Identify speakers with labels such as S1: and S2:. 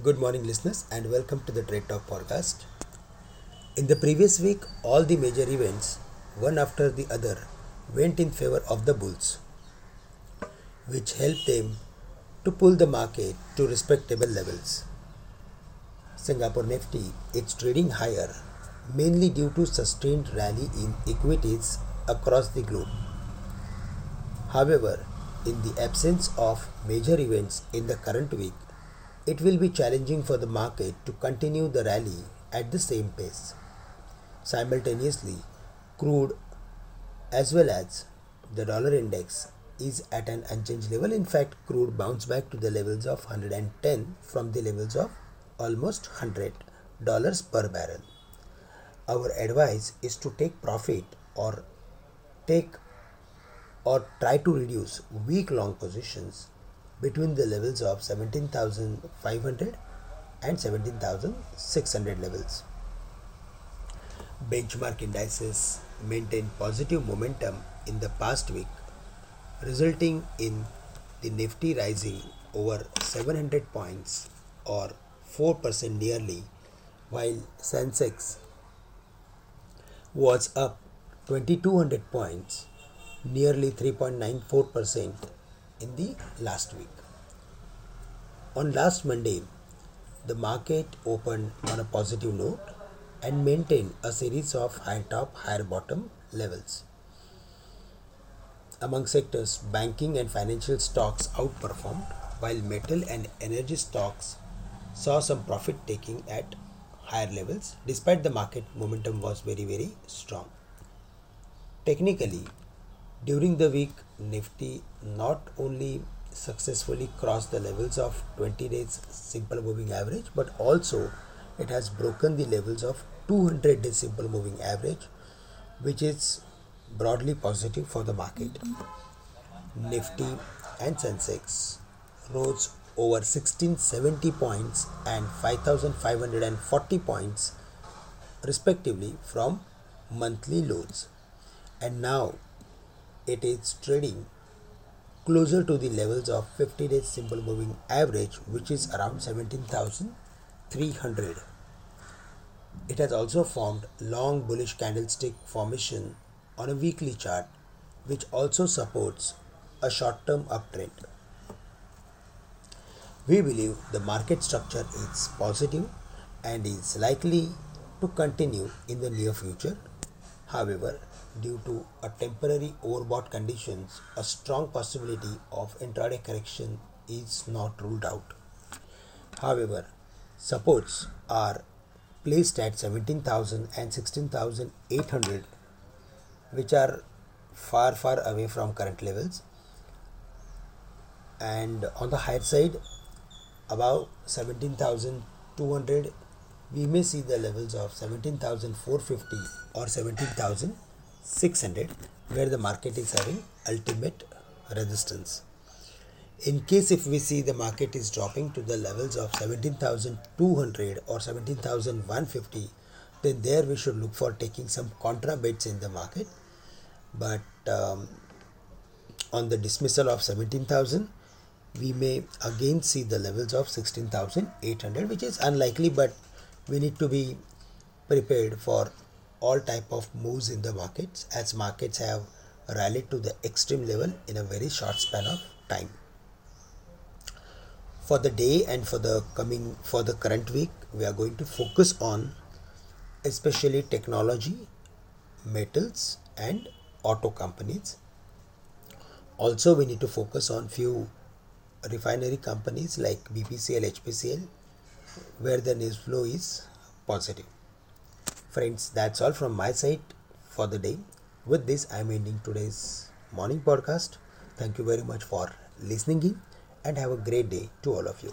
S1: Good morning, listeners, and welcome to the Trade Talk podcast. In the previous week, all the major events, one after the other, went in favor of the bulls, which helped them to pull the market to respectable levels. Singapore Nifty is trading higher mainly due to sustained rally in equities across the globe. However, in the absence of major events in the current week, it will be challenging for the market to continue the rally at the same pace. Simultaneously, crude as well as the dollar index is at an unchanged level. In fact, crude bounced back to the levels of 110 from the levels of almost 100 dollars per barrel. Our advice is to take profit or take or try to reduce week long positions between the levels of 17,500 and 17,600 levels. Benchmark indices maintained positive momentum in the past week, resulting in the Nifty rising over 700 points or 4% nearly, while Sensex was up 2200 points, nearly 3.94% in the last week. On last Monday, the market opened on a positive note and maintained a series of high top, higher bottom levels. Among sectors, banking and financial stocks outperformed, while metal and energy stocks saw some profit taking at higher levels despite the market momentum was very very strong. Technically, during the week, Nifty not only successfully crossed the levels of 20 days simple moving average, but also it has broken the levels of 200 days simple moving average, which is broadly positive for the market. Nifty and Sensex rose over 1670 points and 5540 points respectively from monthly lows and now it is trading closer to the levels of 50 day simple moving average which is around 17300 it has also formed long bullish candlestick formation on a weekly chart which also supports a short term uptrend. We believe the market structure is positive and is likely to continue in the near future however due to a temporary overbought conditions, a strong possibility of intraday correction is not ruled out. However, supports are placed at 17,000 and 16,800 which are far far away from current levels and on the higher side above 17,200 we may see the levels of 17,450 or 17,600 where the market is having ultimate resistance. In case if we see the market is dropping to the levels of 17,200 or 17,150 then there we should look for taking some contra bets in the market but um, on the dismissal of 17,000 we may again see the levels of 16,800 which is unlikely but we need to be prepared for all type of moves in the markets as markets have rallied to the extreme level in a very short span of time. For the day and for the coming for the current week we are going to focus on especially technology metals and auto companies. Also we need to focus on few refinery companies like bpcl hpcl where the news flow is positive Friends, that's all from my side for the day. With this, I'm ending today's morning podcast. Thank you very much for listening in and have a great day to all of you.